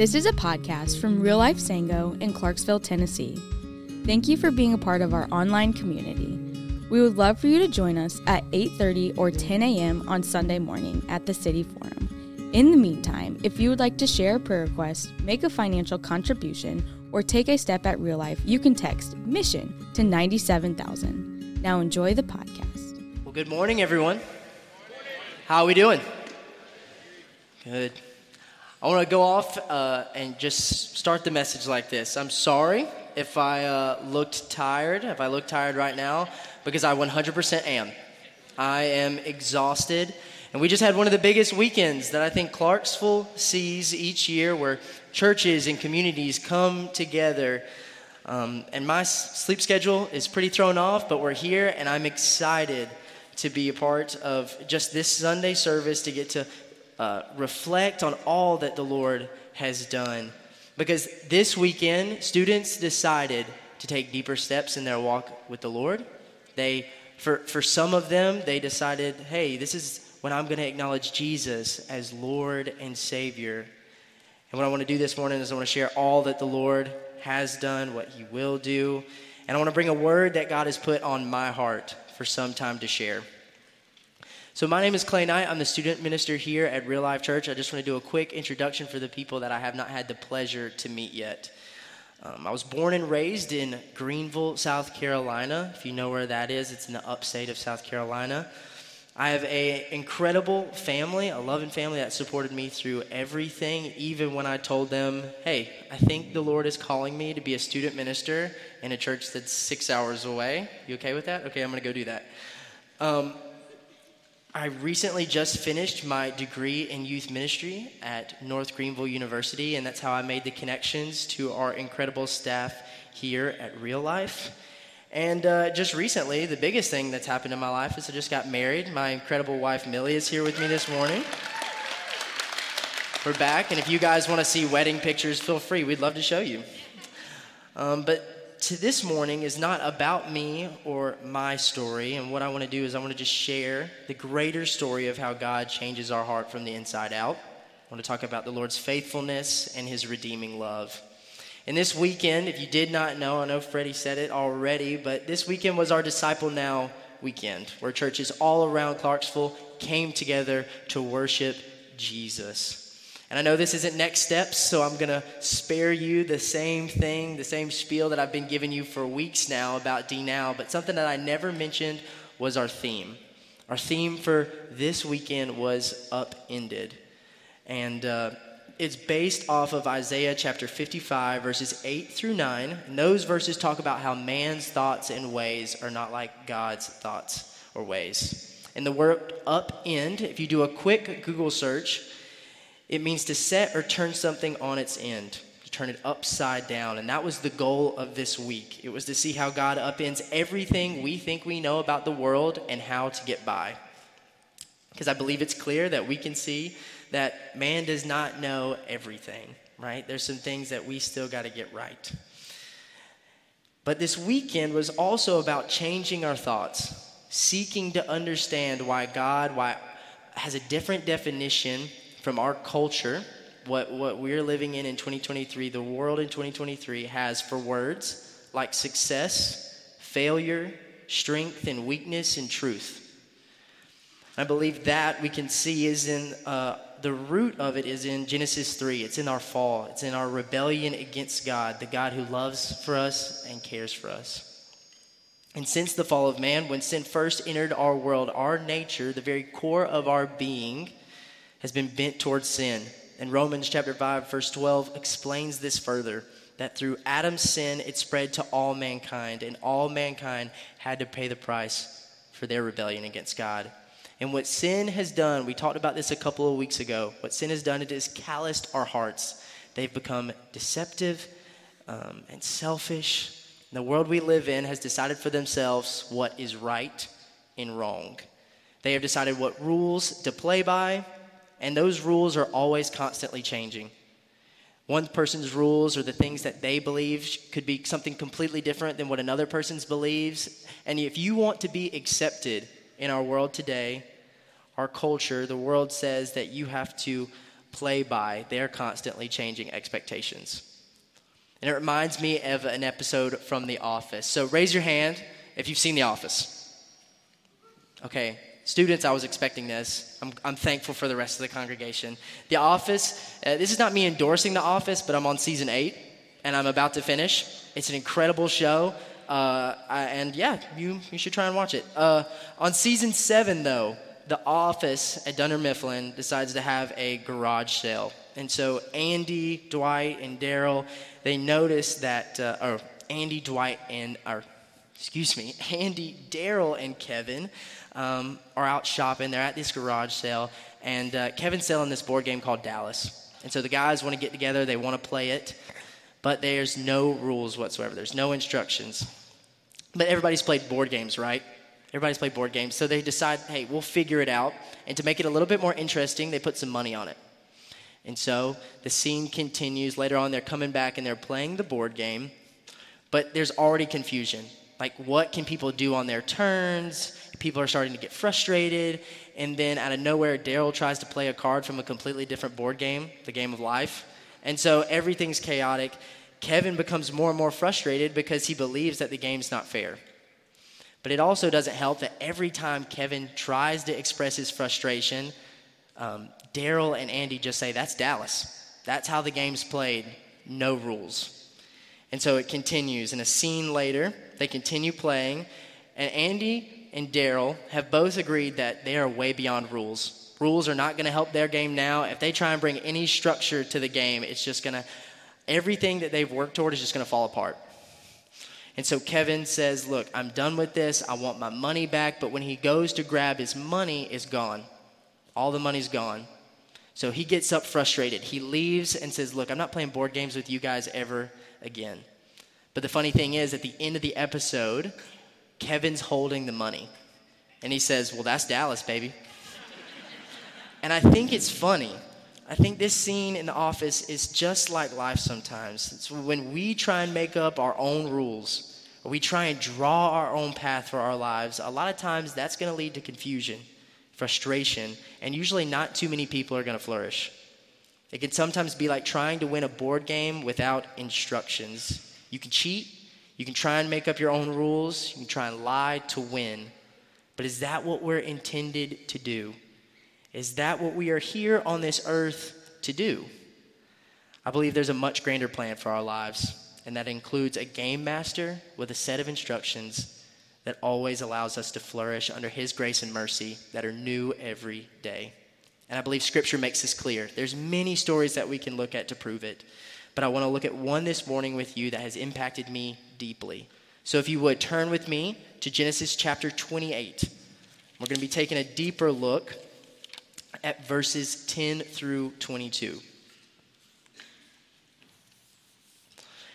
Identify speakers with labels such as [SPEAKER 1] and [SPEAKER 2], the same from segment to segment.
[SPEAKER 1] This is a podcast from Real Life Sango in Clarksville, Tennessee. Thank you for being a part of our online community. We would love for you to join us at 8:30 or 10 a.m. on Sunday morning at the City Forum. In the meantime, if you would like to share a prayer request, make a financial contribution, or take a step at real life, you can text mission to 97000. Now enjoy the podcast.
[SPEAKER 2] Well, good morning, everyone. How are we doing? Good. I want to go off uh, and just start the message like this. I'm sorry if I uh, looked tired, if I look tired right now, because I 100% am. I am exhausted. And we just had one of the biggest weekends that I think Clarksville sees each year where churches and communities come together. Um, and my sleep schedule is pretty thrown off, but we're here and I'm excited to be a part of just this Sunday service to get to uh, reflect on all that the Lord has done. Because this weekend, students decided to take deeper steps in their walk with the Lord. They, for, for some of them, they decided, hey, this is when I'm going to acknowledge Jesus as Lord and Savior. And what I want to do this morning is I want to share all that the Lord has done, what He will do. And I want to bring a word that God has put on my heart for some time to share. So, my name is Clay Knight. I'm the student minister here at Real Life Church. I just want to do a quick introduction for the people that I have not had the pleasure to meet yet. Um, I was born and raised in Greenville, South Carolina. If you know where that is, it's in the upstate of South Carolina. I have an incredible family, a loving family that supported me through everything, even when I told them, hey, I think the Lord is calling me to be a student minister in a church that's six hours away. You okay with that? Okay, I'm going to go do that. Um, I recently just finished my degree in youth ministry at North Greenville University, and that's how I made the connections to our incredible staff here at Real Life. And uh, just recently, the biggest thing that's happened in my life is I just got married. My incredible wife, Millie, is here with me this morning. We're back, and if you guys want to see wedding pictures, feel free. We'd love to show you. Um, but to this morning is not about me or my story. And what I want to do is I want to just share the greater story of how God changes our heart from the inside out. I want to talk about the Lord's faithfulness and his redeeming love. And this weekend, if you did not know, I know Freddie said it already, but this weekend was our Disciple Now weekend, where churches all around Clarksville came together to worship Jesus. And I know this isn't next steps, so I'm going to spare you the same thing, the same spiel that I've been giving you for weeks now about D Now, but something that I never mentioned was our theme. Our theme for this weekend was upended. And uh, it's based off of Isaiah chapter 55, verses 8 through 9. And those verses talk about how man's thoughts and ways are not like God's thoughts or ways. And the word upend, if you do a quick Google search, it means to set or turn something on its end, to turn it upside down. And that was the goal of this week. It was to see how God upends everything we think we know about the world and how to get by. Because I believe it's clear that we can see that man does not know everything, right? There's some things that we still got to get right. But this weekend was also about changing our thoughts, seeking to understand why God why has a different definition from our culture, what, what we're living in in 2023, the world in 2023 has for words like success, failure, strength, and weakness and truth. I believe that we can see is in uh, the root of it is in Genesis 3. It's in our fall, it's in our rebellion against God, the God who loves for us and cares for us. And since the fall of man, when sin first entered our world, our nature, the very core of our being, has been bent towards sin. And Romans chapter 5 verse 12 explains this further that through Adam's sin it spread to all mankind and all mankind had to pay the price for their rebellion against God. And what sin has done, we talked about this a couple of weeks ago. What sin has done, it has calloused our hearts. They've become deceptive um, and selfish. And the world we live in has decided for themselves what is right and wrong. They have decided what rules to play by and those rules are always constantly changing. One person's rules or the things that they believe could be something completely different than what another person's believes. And if you want to be accepted in our world today, our culture, the world says that you have to play by, they're constantly changing expectations. And it reminds me of an episode from The Office. So raise your hand if you've seen The Office. Okay, students, I was expecting this. I'm, I'm thankful for the rest of the congregation. The Office, uh, this is not me endorsing The Office, but I'm on season eight and I'm about to finish. It's an incredible show. Uh, I, and yeah, you, you should try and watch it. Uh, on season seven, though, the office at Dunder Mifflin decides to have a garage sale. And so Andy, Dwight, and Darryl, they notice that, uh, or Andy, Dwight, and, or excuse me, Andy, Darryl, and Kevin um, are out shopping. They're at this garage sale, and uh, Kevin's selling this board game called Dallas. And so the guys want to get together, they want to play it, but there's no rules whatsoever. There's no instructions. But everybody's played board games, right? Everybody's played board games. So they decide, hey, we'll figure it out. And to make it a little bit more interesting, they put some money on it. And so the scene continues. Later on, they're coming back and they're playing the board game, but there's already confusion. Like, what can people do on their turns? People are starting to get frustrated. And then out of nowhere, Darryl tries to play a card from a completely different board game, the game of life. And so everything's chaotic. Kevin becomes more and more frustrated because he believes that the game's not fair. But it also doesn't help that every time Kevin tries to express his frustration, um, Darryl and Andy just say, That's Dallas. That's how the game's played. No rules. And so it continues. And a scene later, they continue playing, and Andy and Darryl have both agreed that they are way beyond rules. Rules are not going to help their game now. If they try and bring any structure to the game, it's just going to, everything that they've worked toward is just going to fall apart. And so Kevin says, Look, I'm done with this. I want my money back. But when he goes to grab his money, it's gone. All the money's gone. So he gets up frustrated. He leaves and says, Look, I'm not playing board games with you guys ever again. But the funny thing is, at the end of the episode, Kevin's holding the money. And he says, Well, that's Dallas, baby. and I think it's funny. I think this scene in the office is just like life sometimes. It's when we try and make up our own rules, or we try and draw our own path for our lives, a lot of times that's going to lead to confusion, frustration, and usually not too many people are going to flourish. It can sometimes be like trying to win a board game without instructions. You can cheat, you can try and make up your own rules, you can try and lie to win. But is that what we're intended to do? Is that what we are here on this earth to do? I believe there's a much grander plan for our lives, and that includes a game master with a set of instructions that always allows us to flourish under his grace and mercy that are new every day. And I believe scripture makes this clear. There's many stories that we can look at to prove it, but I want to look at one this morning with you that has impacted me deeply. So if you would turn with me to Genesis chapter 28. We're going to be taking a deeper look at verses 10 through 22.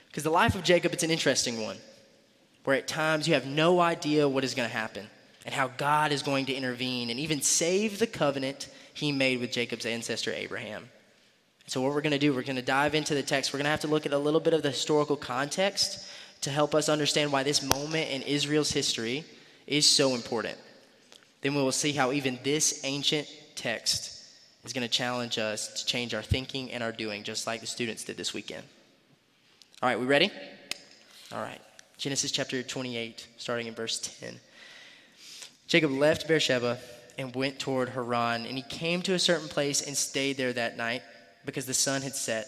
[SPEAKER 2] Because the life of Jacob, it's an interesting one, where at times you have no idea what is going to happen and how God is going to intervene and even save the covenant he made with Jacob's ancestor Abraham. So, what we're going to do, we're going to dive into the text. We're going to have to look at a little bit of the historical context to help us understand why this moment in Israel's history is so important. Then we will see how even this ancient text is going to challenge us to change our thinking and our doing, just like the students did this weekend. All right, we ready? All right. Genesis chapter 28, starting in verse 10. Jacob left Beersheba and went toward Haran, and he came to a certain place and stayed there that night because the sun had set.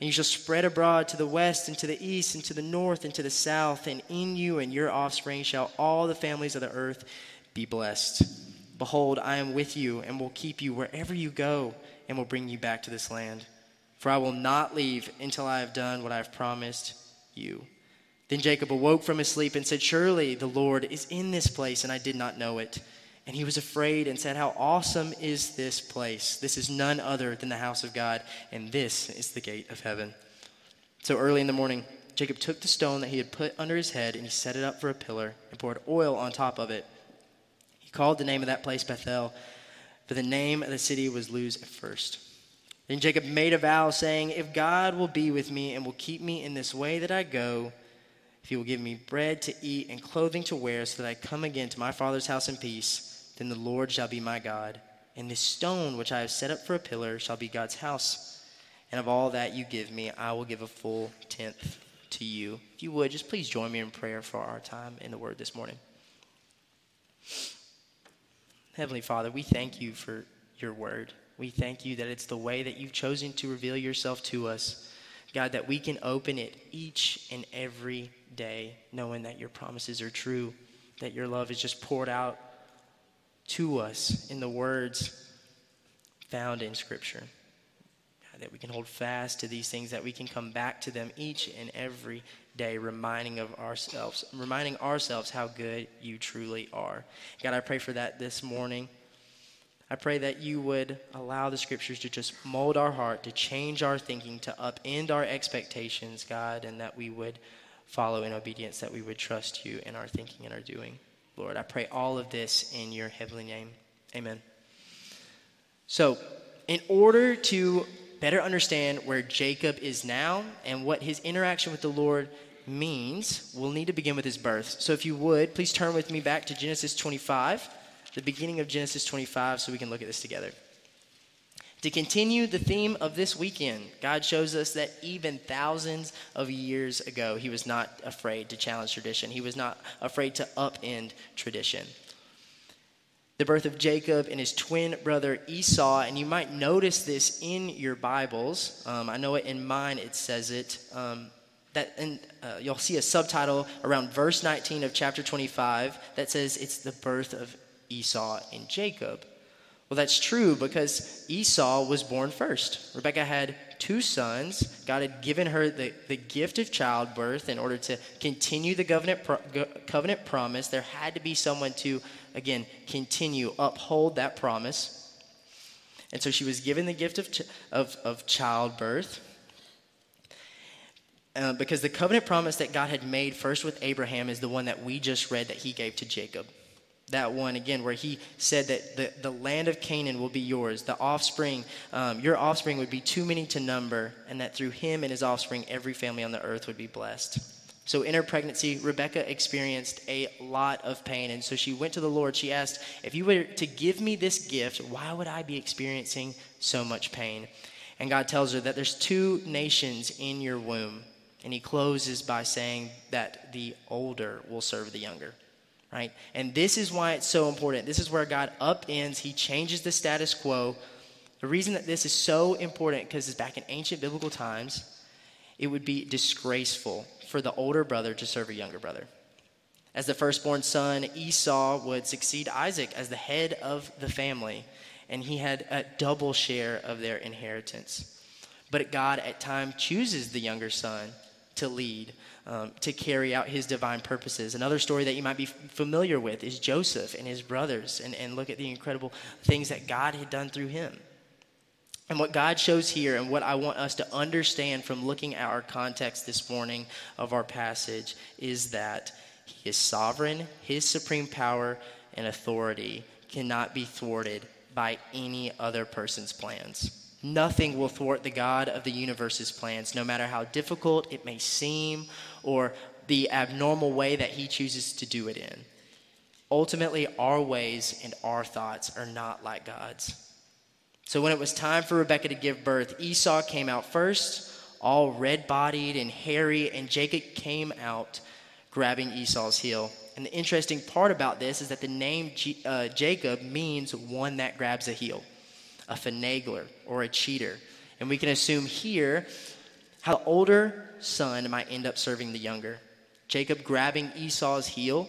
[SPEAKER 2] and you shall spread abroad to the west and to the east and to the north and to the south. And in you and your offspring shall all the families of the earth be blessed. Behold, I am with you and will keep you wherever you go and will bring you back to this land. For I will not leave until I have done what I have promised you. Then Jacob awoke from his sleep and said, Surely the Lord is in this place, and I did not know it. And he was afraid and said, How awesome is this place! This is none other than the house of God, and this is the gate of heaven. So early in the morning, Jacob took the stone that he had put under his head and he set it up for a pillar and poured oil on top of it. He called the name of that place Bethel, for the name of the city was Luz at first. Then Jacob made a vow, saying, If God will be with me and will keep me in this way that I go, if he will give me bread to eat and clothing to wear, so that I come again to my father's house in peace, then the Lord shall be my God. And this stone which I have set up for a pillar shall be God's house. And of all that you give me, I will give a full tenth to you. If you would, just please join me in prayer for our time in the Word this morning. Heavenly Father, we thank you for your Word. We thank you that it's the way that you've chosen to reveal yourself to us. God, that we can open it each and every day, knowing that your promises are true, that your love is just poured out to us in the words found in Scripture. God, that we can hold fast to these things, that we can come back to them each and every day, reminding of ourselves, reminding ourselves how good you truly are. God, I pray for that this morning. I pray that you would allow the scriptures to just mold our heart, to change our thinking, to upend our expectations, God, and that we would follow in obedience, that we would trust you in our thinking and our doing. Lord, I pray all of this in your heavenly name. Amen. So, in order to better understand where Jacob is now and what his interaction with the Lord means, we'll need to begin with his birth. So, if you would, please turn with me back to Genesis 25 the beginning of Genesis 25 so we can look at this together. To continue the theme of this weekend, God shows us that even thousands of years ago, He was not afraid to challenge tradition. He was not afraid to upend tradition. The birth of Jacob and his twin brother Esau, and you might notice this in your Bibles. Um, I know it in mine, it says it. Um, that and uh, you'll see a subtitle around verse 19 of chapter 25 that says it's the birth of Esau and Jacob. Well, that's true because Esau was born first. Rebecca had two sons. God had given her the, the gift of childbirth in order to continue the covenant, covenant promise. There had to be someone to, again, continue, uphold that promise. And so she was given the gift of, of, of childbirth. Uh, because the covenant promise that God had made first with Abraham is the one that we just read that he gave to Jacob that one again where he said that the, the land of canaan will be yours. The offspring um, your offspring would be too many to number and that through him and his offspring every family on the earth would be blessed. So in her pregnancy rebecca experienced a lot of pain and so she went to the lord. She asked if you were to give me this gift why would i be experiencing so much pain? And god tells her that there's two nations in your womb. And he closes by saying that the older will serve the younger right? And this is why it's so important. This is where God upends, He changes the status quo. The reason that this is so important, because it's back in ancient biblical times, it would be disgraceful for the older brother to serve a younger brother. As the firstborn son, Esau would succeed Isaac as the head of the family, and he had a double share of their inheritance. But God at times chooses the younger son to lead um, to carry out his divine purposes. Another story that you might be familiar with is Joseph and his brothers, and, and look at the incredible things that God had done through him. And what God shows here, and what I want us to understand from looking at our context this morning of our passage, is that He is sovereign, His supreme power and authority cannot be thwarted by any other person's plans. Nothing will thwart the God of the universe's plans, no matter how difficult it may seem or the abnormal way that He chooses to do it in. Ultimately, our ways and our thoughts are not like God's. So, when it was time for Rebekah to give birth, Esau came out first, all red bodied and hairy, and Jacob came out grabbing Esau's heel. And the interesting part about this is that the name G- uh, Jacob means one that grabs a heel a finagler, or a cheater. And we can assume here how the older son might end up serving the younger. Jacob grabbing Esau's heel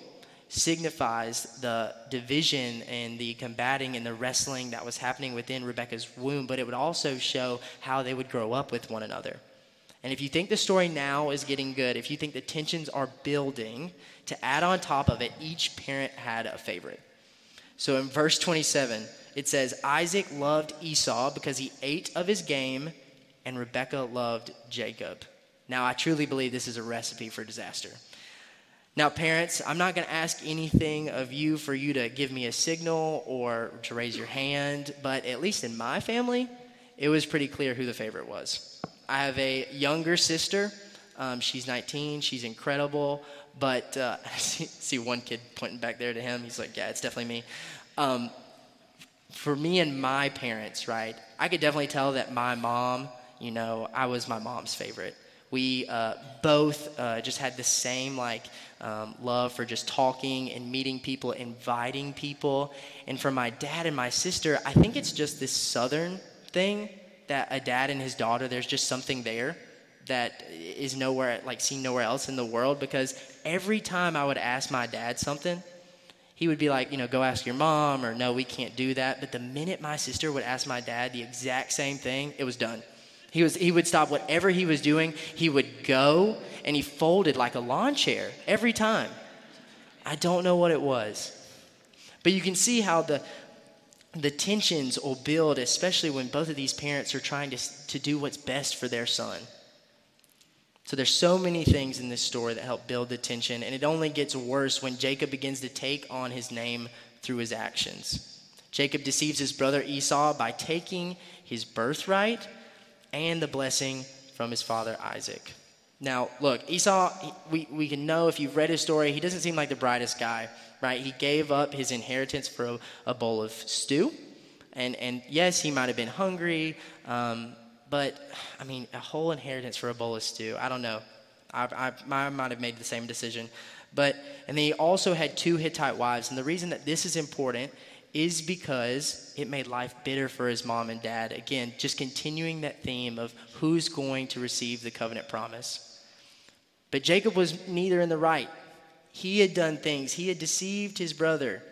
[SPEAKER 2] signifies the division and the combating and the wrestling that was happening within Rebecca's womb, but it would also show how they would grow up with one another. And if you think the story now is getting good, if you think the tensions are building, to add on top of it, each parent had a favorite. So in verse 27, it says, Isaac loved Esau because he ate of his game, and Rebekah loved Jacob. Now, I truly believe this is a recipe for disaster. Now, parents, I'm not going to ask anything of you for you to give me a signal or to raise your hand, but at least in my family, it was pretty clear who the favorite was. I have a younger sister. Um, she's 19. She's incredible. But uh, I see, see, one kid pointing back there to him. He's like, yeah, it's definitely me. Um, for me and my parents, right, I could definitely tell that my mom, you know, I was my mom's favorite. We uh, both uh, just had the same like um, love for just talking and meeting people, inviting people. And for my dad and my sister, I think it's just this southern thing that a dad and his daughter, there's just something there that is nowhere like seen nowhere else in the world because every time I would ask my dad something, he would be like, you know, go ask your mom or no, we can't do that. But the minute my sister would ask my dad the exact same thing, it was done. He, was, he would stop whatever he was doing, he would go and he folded like a lawn chair every time. I don't know what it was. But you can see how the, the tensions will build, especially when both of these parents are trying to, to do what's best for their son. So there's so many things in this story that help build the tension, and it only gets worse when Jacob begins to take on his name through his actions. Jacob deceives his brother Esau by taking his birthright and the blessing from his father Isaac. Now, look, Esau, we, we can know if you've read his story, he doesn't seem like the brightest guy, right? He gave up his inheritance for a, a bowl of stew. And, and yes, he might have been hungry, um, but I mean, a whole inheritance for a bowl of stew. I don't know. I, I, I might have made the same decision. But, and then he also had two Hittite wives. And the reason that this is important is because it made life bitter for his mom and dad. Again, just continuing that theme of who's going to receive the covenant promise. But Jacob was neither in the right. He had done things, he had deceived his brother.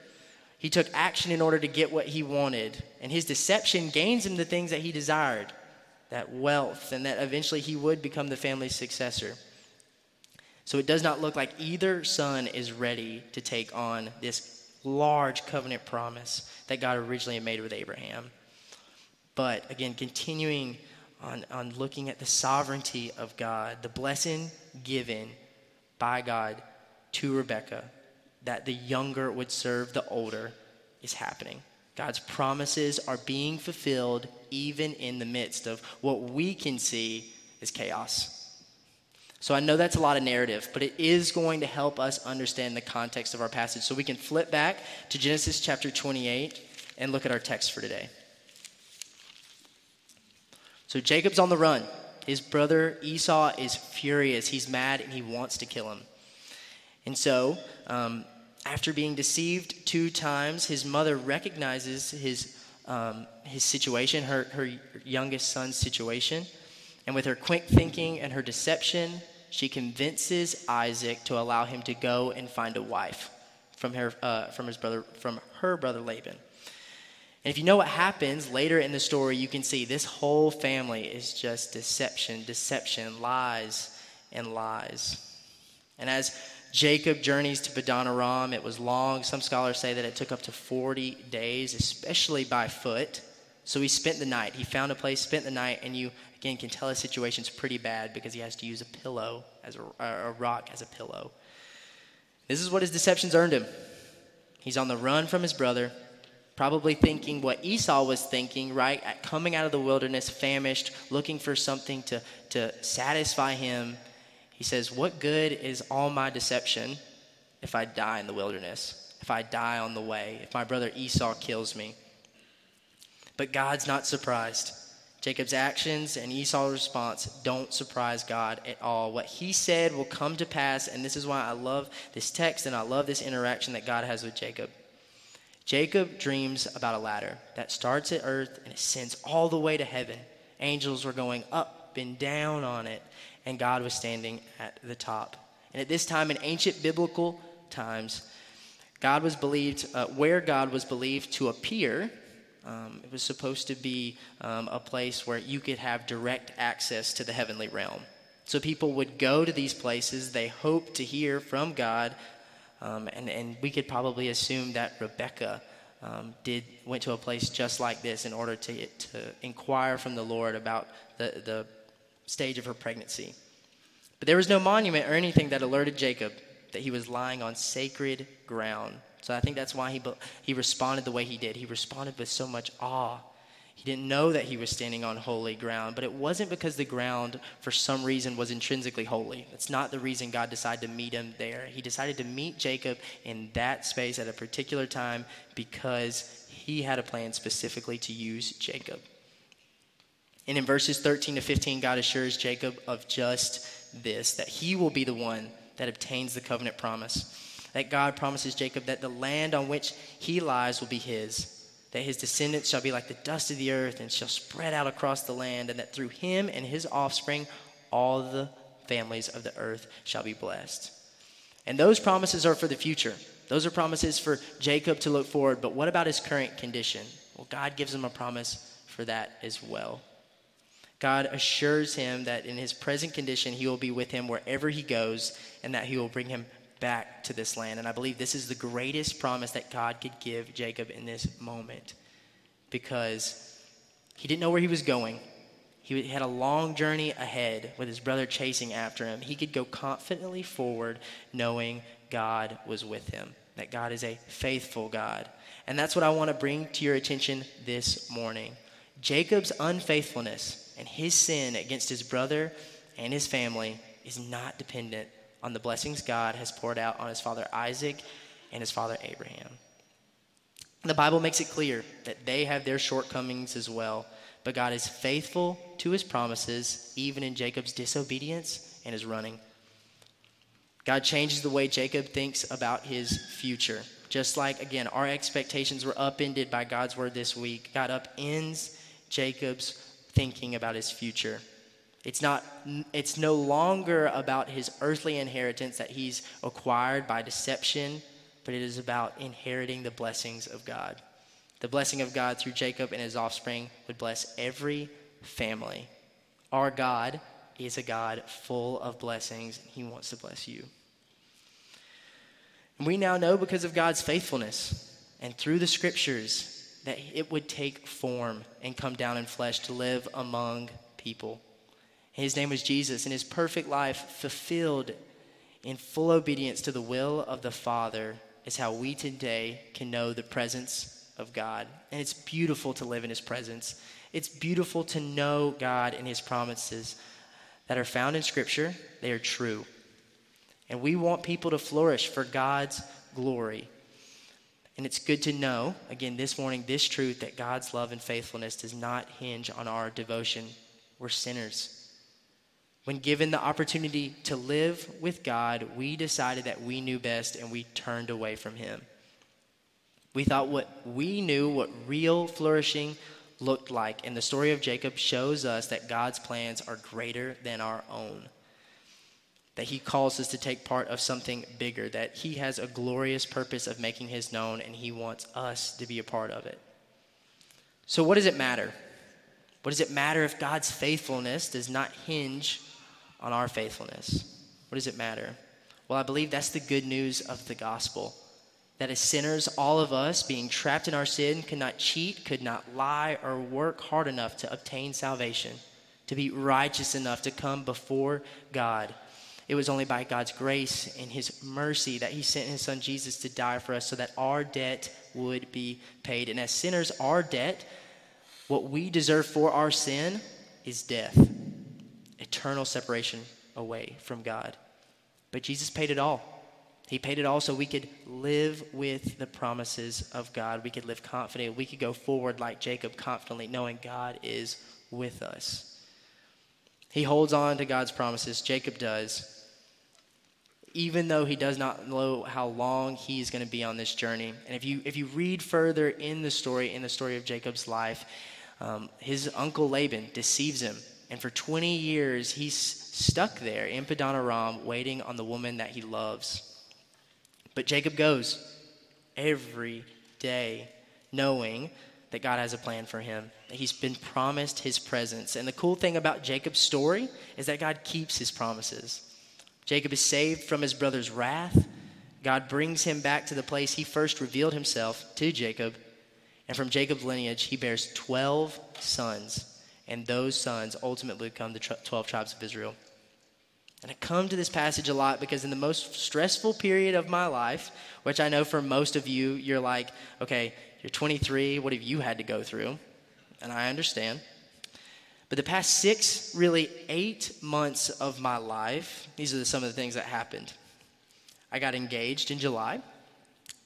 [SPEAKER 2] He took action in order to get what he wanted. And his deception gains him the things that he desired that wealth, and that eventually he would become the family's successor. So it does not look like either son is ready to take on this large covenant promise that God originally made with Abraham. But again, continuing on, on looking at the sovereignty of God, the blessing given by God to Rebekah, that the younger would serve the older, is happening. God's promises are being fulfilled even in the midst of what we can see as chaos. So I know that's a lot of narrative, but it is going to help us understand the context of our passage. So we can flip back to Genesis chapter 28 and look at our text for today. So Jacob's on the run. His brother Esau is furious. He's mad and he wants to kill him. And so um, after being deceived two times, his mother recognizes his, um, his situation, her, her youngest son's situation. And with her quick thinking and her deception, she convinces Isaac to allow him to go and find a wife from, her, uh, from, his brother, from her brother Laban. And if you know what happens later in the story, you can see this whole family is just deception, deception, lies, and lies. And as Jacob journeys to Padan Aram. It was long. Some scholars say that it took up to 40 days, especially by foot. So he spent the night. He found a place, spent the night, and you, again, can tell his situation's pretty bad because he has to use a pillow, as a, a rock as a pillow. This is what his deceptions earned him. He's on the run from his brother, probably thinking what Esau was thinking, right? Coming out of the wilderness, famished, looking for something to, to satisfy him he says, What good is all my deception if I die in the wilderness, if I die on the way, if my brother Esau kills me? But God's not surprised. Jacob's actions and Esau's response don't surprise God at all. What he said will come to pass, and this is why I love this text and I love this interaction that God has with Jacob. Jacob dreams about a ladder that starts at earth and ascends all the way to heaven. Angels were going up and down on it and God was standing at the top. And at this time, in ancient biblical times, God was believed, uh, where God was believed to appear, um, it was supposed to be um, a place where you could have direct access to the heavenly realm. So people would go to these places, they hoped to hear from God, um, and, and we could probably assume that Rebecca um, did, went to a place just like this in order to, to inquire from the Lord about the, the stage of her pregnancy. But there was no monument or anything that alerted Jacob that he was lying on sacred ground. So I think that's why he, he responded the way he did. He responded with so much awe. He didn't know that he was standing on holy ground, but it wasn't because the ground, for some reason, was intrinsically holy. That's not the reason God decided to meet him there. He decided to meet Jacob in that space at a particular time because he had a plan specifically to use Jacob. And in verses 13 to 15, God assures Jacob of just this that he will be the one that obtains the covenant promise. That God promises Jacob that the land on which he lies will be his, that his descendants shall be like the dust of the earth and shall spread out across the land, and that through him and his offspring all the families of the earth shall be blessed. And those promises are for the future. Those are promises for Jacob to look forward. But what about his current condition? Well, God gives him a promise for that as well. God assures him that in his present condition, he will be with him wherever he goes and that he will bring him back to this land. And I believe this is the greatest promise that God could give Jacob in this moment because he didn't know where he was going. He had a long journey ahead with his brother chasing after him. He could go confidently forward knowing God was with him, that God is a faithful God. And that's what I want to bring to your attention this morning. Jacob's unfaithfulness and his sin against his brother and his family is not dependent on the blessings God has poured out on his father Isaac and his father Abraham. The Bible makes it clear that they have their shortcomings as well, but God is faithful to his promises, even in Jacob's disobedience and his running. God changes the way Jacob thinks about his future. Just like, again, our expectations were upended by God's word this week, God upends Jacob's thinking about his future. It's, not, it's no longer about his earthly inheritance that he's acquired by deception, but it is about inheriting the blessings of God. The blessing of God through Jacob and his offspring would bless every family. Our God is a God full of blessings, and he wants to bless you. And we now know because of God's faithfulness and through the scriptures that it would take form and come down in flesh to live among people. His name was Jesus, and his perfect life fulfilled in full obedience to the will of the Father is how we today can know the presence of God. And it's beautiful to live in his presence. It's beautiful to know God and his promises that are found in Scripture. They are true. And we want people to flourish for God's glory. And it's good to know, again, this morning, this truth that God's love and faithfulness does not hinge on our devotion. We're sinners. When given the opportunity to live with God, we decided that we knew best and we turned away from Him. We thought what we knew, what real flourishing looked like. And the story of Jacob shows us that God's plans are greater than our own that he calls us to take part of something bigger, that he has a glorious purpose of making his known, and he wants us to be a part of it. So, what does it matter? What does it matter if God's faithfulness does not hinge on our faithfulness? What does it matter? Well, I believe that's the good news of the gospel. That as sinners, all of us, being trapped in our sin, could not cheat, could not lie, or work hard enough to obtain salvation, to be righteous enough to come before God it was only by God's grace and His mercy that He sent His Son Jesus to die for us so that our debt would be paid. And as sinners, our debt, what we deserve for our sin, is death, eternal separation away from God. But Jesus paid it all. He paid it all so we could live with the promises of God. We could live confident. We could go forward like Jacob confidently, knowing God is with us. He holds on to God's promises. Jacob does even though he does not know how long he's going to be on this journey. And if you, if you read further in the story, in the story of Jacob's life, um, his uncle Laban deceives him. And for 20 years, he's stuck there in Padan Aram, waiting on the woman that he loves. But Jacob goes every day, knowing that God has a plan for him, that he's been promised his presence. And the cool thing about Jacob's story is that God keeps his promises. Jacob is saved from his brother's wrath. God brings him back to the place he first revealed himself to Jacob. And from Jacob's lineage, he bears 12 sons. And those sons ultimately become the 12 tribes of Israel. And I come to this passage a lot because in the most stressful period of my life, which I know for most of you, you're like, okay, you're 23, what have you had to go through? And I understand. But the past six, really eight months of my life, these are some of the things that happened. I got engaged in July,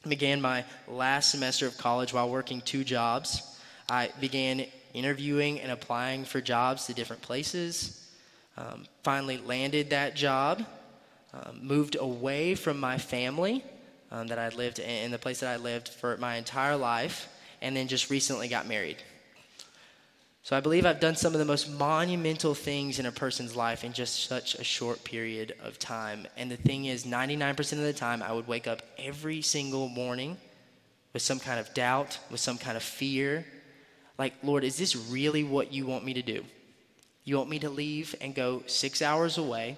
[SPEAKER 2] began my last semester of college while working two jobs. I began interviewing and applying for jobs to different places. Um, finally, landed that job, um, moved away from my family um, that I lived in, in the place that I lived for my entire life, and then just recently got married. So I believe I've done some of the most monumental things in a person's life in just such a short period of time. And the thing is, 99% of the time, I would wake up every single morning with some kind of doubt, with some kind of fear. Like, Lord, is this really what you want me to do? You want me to leave and go six hours away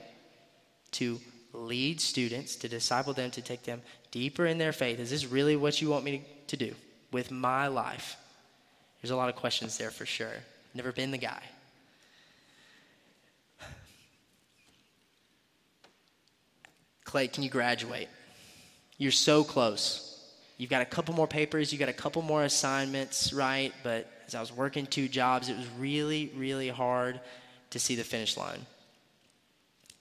[SPEAKER 2] to lead students, to disciple them, to take them deeper in their faith? Is this really what you want me to do with my life? There's a lot of questions there for sure. Never been the guy. Clay, can you graduate? You're so close. You've got a couple more papers, you've got a couple more assignments, right? But as I was working two jobs, it was really, really hard to see the finish line.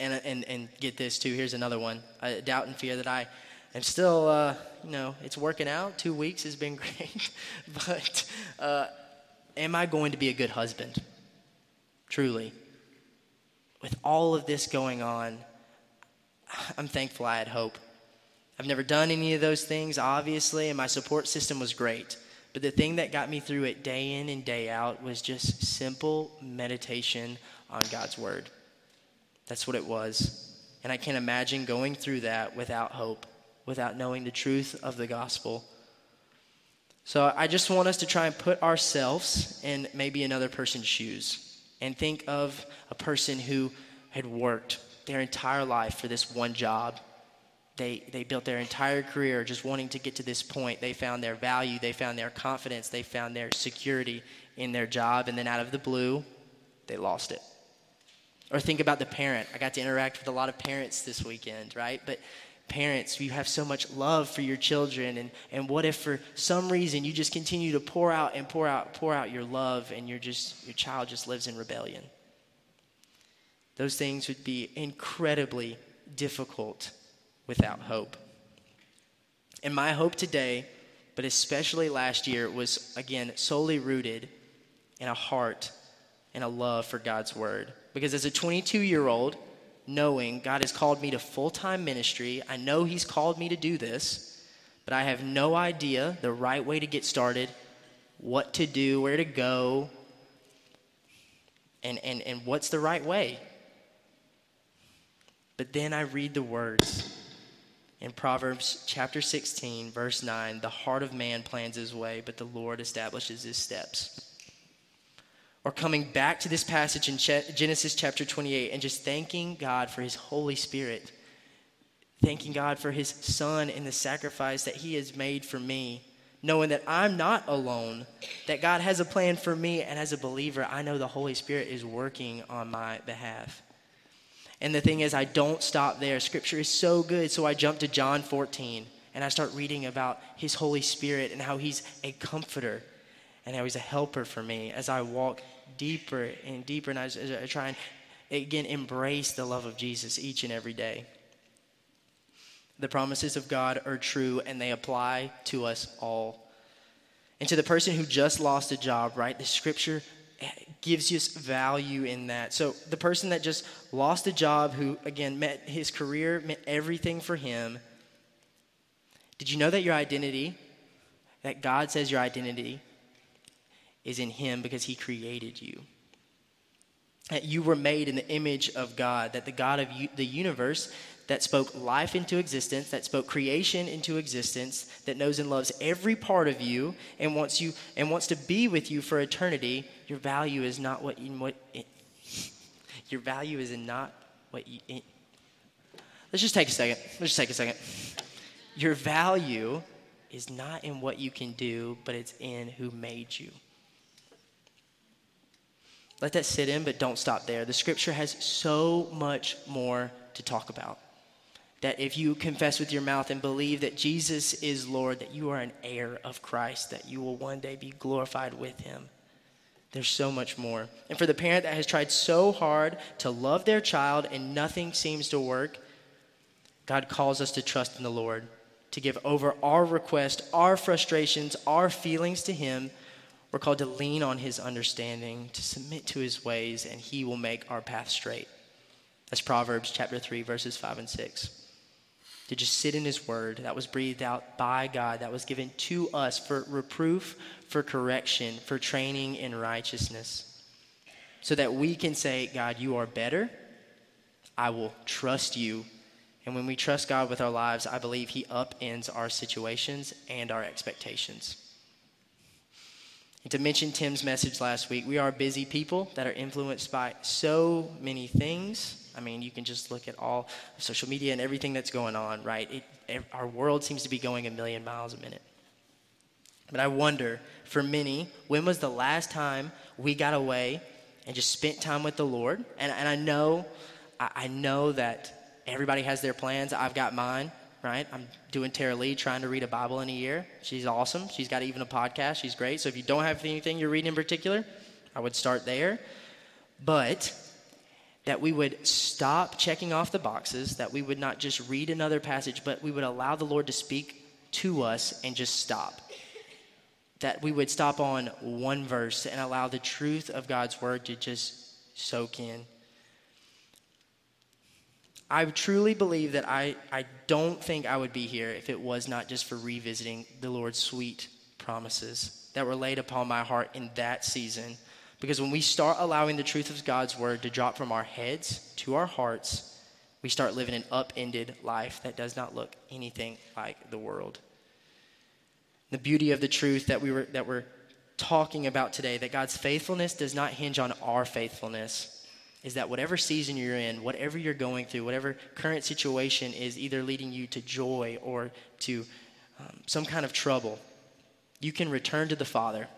[SPEAKER 2] And, and, and get this too, here's another one a doubt and fear that I am still, uh, you know, it's working out. Two weeks has been great. but uh, am I going to be a good husband? Truly. With all of this going on, I'm thankful I had hope. I've never done any of those things, obviously, and my support system was great. But the thing that got me through it day in and day out was just simple meditation on God's Word. That's what it was. And I can't imagine going through that without hope, without knowing the truth of the gospel. So I just want us to try and put ourselves in maybe another person's shoes and think of a person who had worked their entire life for this one job. They, they built their entire career just wanting to get to this point. They found their value, they found their confidence, they found their security in their job, and then out of the blue, they lost it. Or think about the parent. I got to interact with a lot of parents this weekend, right? But parents, you have so much love for your children. And, and what if for some reason you just continue to pour out and pour out, pour out your love and you're just, your child just lives in rebellion? Those things would be incredibly difficult without hope. And my hope today, but especially last year, was again solely rooted in a heart and a love for God's word. Because as a 22 year old, knowing God has called me to full time ministry. I know He's called me to do this, but I have no idea the right way to get started, what to do, where to go, and, and, and what's the right way. But then I read the words in Proverbs chapter 16, verse 9 the heart of man plans his way, but the Lord establishes his steps or coming back to this passage in Genesis chapter 28 and just thanking God for his Holy Spirit, thanking God for his Son and the sacrifice that he has made for me, knowing that I'm not alone, that God has a plan for me, and as a believer, I know the Holy Spirit is working on my behalf. And the thing is, I don't stop there. Scripture is so good, so I jump to John 14 and I start reading about his Holy Spirit and how he's a comforter and how he's a helper for me as I walk deeper and deeper and I, I try and again embrace the love of Jesus each and every day. The promises of God are true and they apply to us all. And to the person who just lost a job, right? The scripture gives you value in that. So the person that just lost a job, who again met his career, meant everything for him. Did you know that your identity, that God says your identity is in Him because He created you. That you were made in the image of God, that the God of the universe that spoke life into existence, that spoke creation into existence, that knows and loves every part of you and wants you and wants to be with you for eternity, your value is not what in what it, your value is not what you it, Let's just take a second. Let's just take a second. Your value is not in what you can do, but it's in who made you. Let that sit in, but don't stop there. The scripture has so much more to talk about. That if you confess with your mouth and believe that Jesus is Lord, that you are an heir of Christ, that you will one day be glorified with him. There's so much more. And for the parent that has tried so hard to love their child and nothing seems to work, God calls us to trust in the Lord, to give over our request, our frustrations, our feelings to Him. We're called to lean on His understanding, to submit to His ways, and He will make our path straight. That's Proverbs chapter 3, verses 5 and 6 to just sit in His Word that was breathed out by God, that was given to us for reproof, for correction, for training in righteousness, so that we can say, God, you are better. I will trust you. And when we trust God with our lives, I believe He upends our situations and our expectations. And to mention Tim's message last week, we are busy people that are influenced by so many things I mean, you can just look at all social media and everything that's going on, right? It, our world seems to be going a million miles a minute. But I wonder, for many, when was the last time we got away and just spent time with the Lord? And, and I know, I, I know that everybody has their plans. I've got mine, right? I'm doing Tara-Leigh, trying to read a Bible in a year. She's awesome. She's got even a podcast. She's great. So if you don't have anything you're reading in particular, I would start there. But that we would stop checking off the boxes, that we would not just read another passage, but we would allow the Lord to speak to us and just stop. That we would stop on one verse and allow the truth of God's word to just soak in. I truly believe that I, I don't think I would be here if it was not just for revisiting the Lord's sweet promises that were laid upon my heart in that season because when we start allowing the truth of God's word to drop from our heads to our hearts, we start living an upended life that does not look anything like the world. The beauty of the truth that we were that we're talking about today, that God's faithfulness does not hinge on our faithfulness, is that whatever season you're in, whatever you're going through, whatever current situation is either leading you to joy or to um, some kind of trouble, you can return to the Father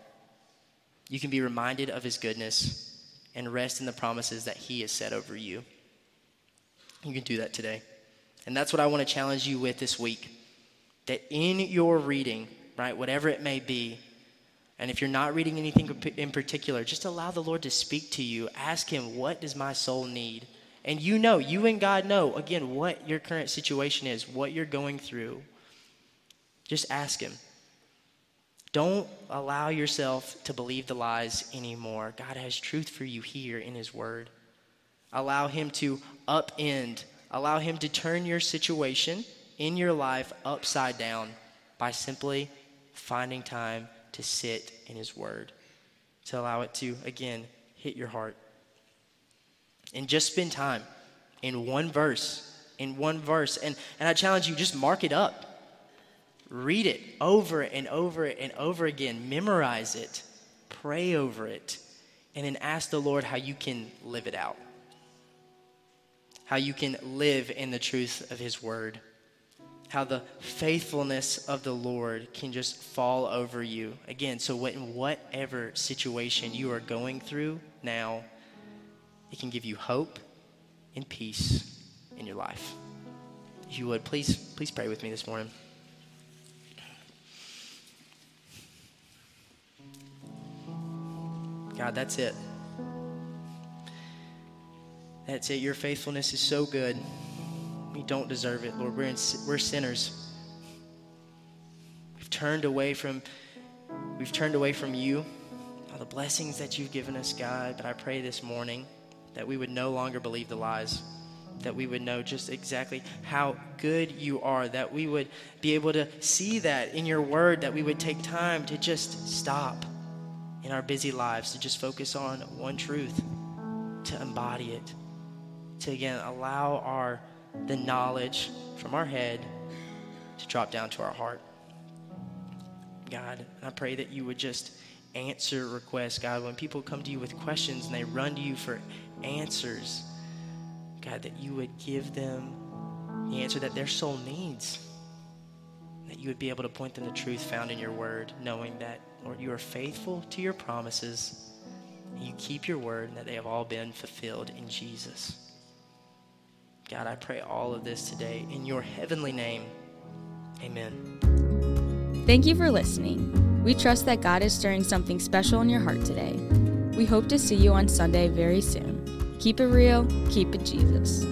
[SPEAKER 2] you can be reminded of his goodness and rest in the promises that he has set over you. You can do that today. And that's what I want to challenge you with this week. That in your reading, right, whatever it may be, and if you're not reading anything in particular, just allow the Lord to speak to you. Ask Him, what does my soul need? And you know, you and God know, again, what your current situation is, what you're going through. Just ask Him. Don't allow yourself to believe the lies anymore. God has truth for you here in His Word. Allow Him to upend, allow Him to turn your situation in your life upside down by simply finding time to sit in His Word, to allow it to, again, hit your heart. And just spend time in one verse, in one verse. And, and I challenge you, just mark it up Read it over and over and over again. Memorize it. Pray over it. And then ask the Lord how you can live it out. How you can live in the truth of His Word. How the faithfulness of the Lord can just fall over you. Again, so in whatever situation you are going through now, it can give you hope and peace in your life. If you would, please, please pray with me this morning. God, that's it. That's it. Your faithfulness is so good. We don't deserve it, Lord. We're, in, we're sinners. We've turned away from we've turned away from you, all the blessings that you've given us, God. But I pray this morning that we would no longer believe the lies, that we would know just exactly how good you are, that we would be able to see that in your word, that we would take time to just stop in our busy lives to just focus on one truth, to embody it, to again allow our the knowledge from our head to drop down to our heart. God, I pray that you would just answer requests, God. When people come to you with questions and they run to you for answers, God, that you would give them the answer that their soul needs. That you would be able to point them to truth found in your word, knowing that Lord, you are faithful to your promises. You keep your word, and that they have all been fulfilled in Jesus. God, I pray all of this today in your heavenly name. Amen.
[SPEAKER 1] Thank you for listening. We trust that God is stirring something special in your heart today. We hope to see you on Sunday very soon. Keep it real, keep it Jesus.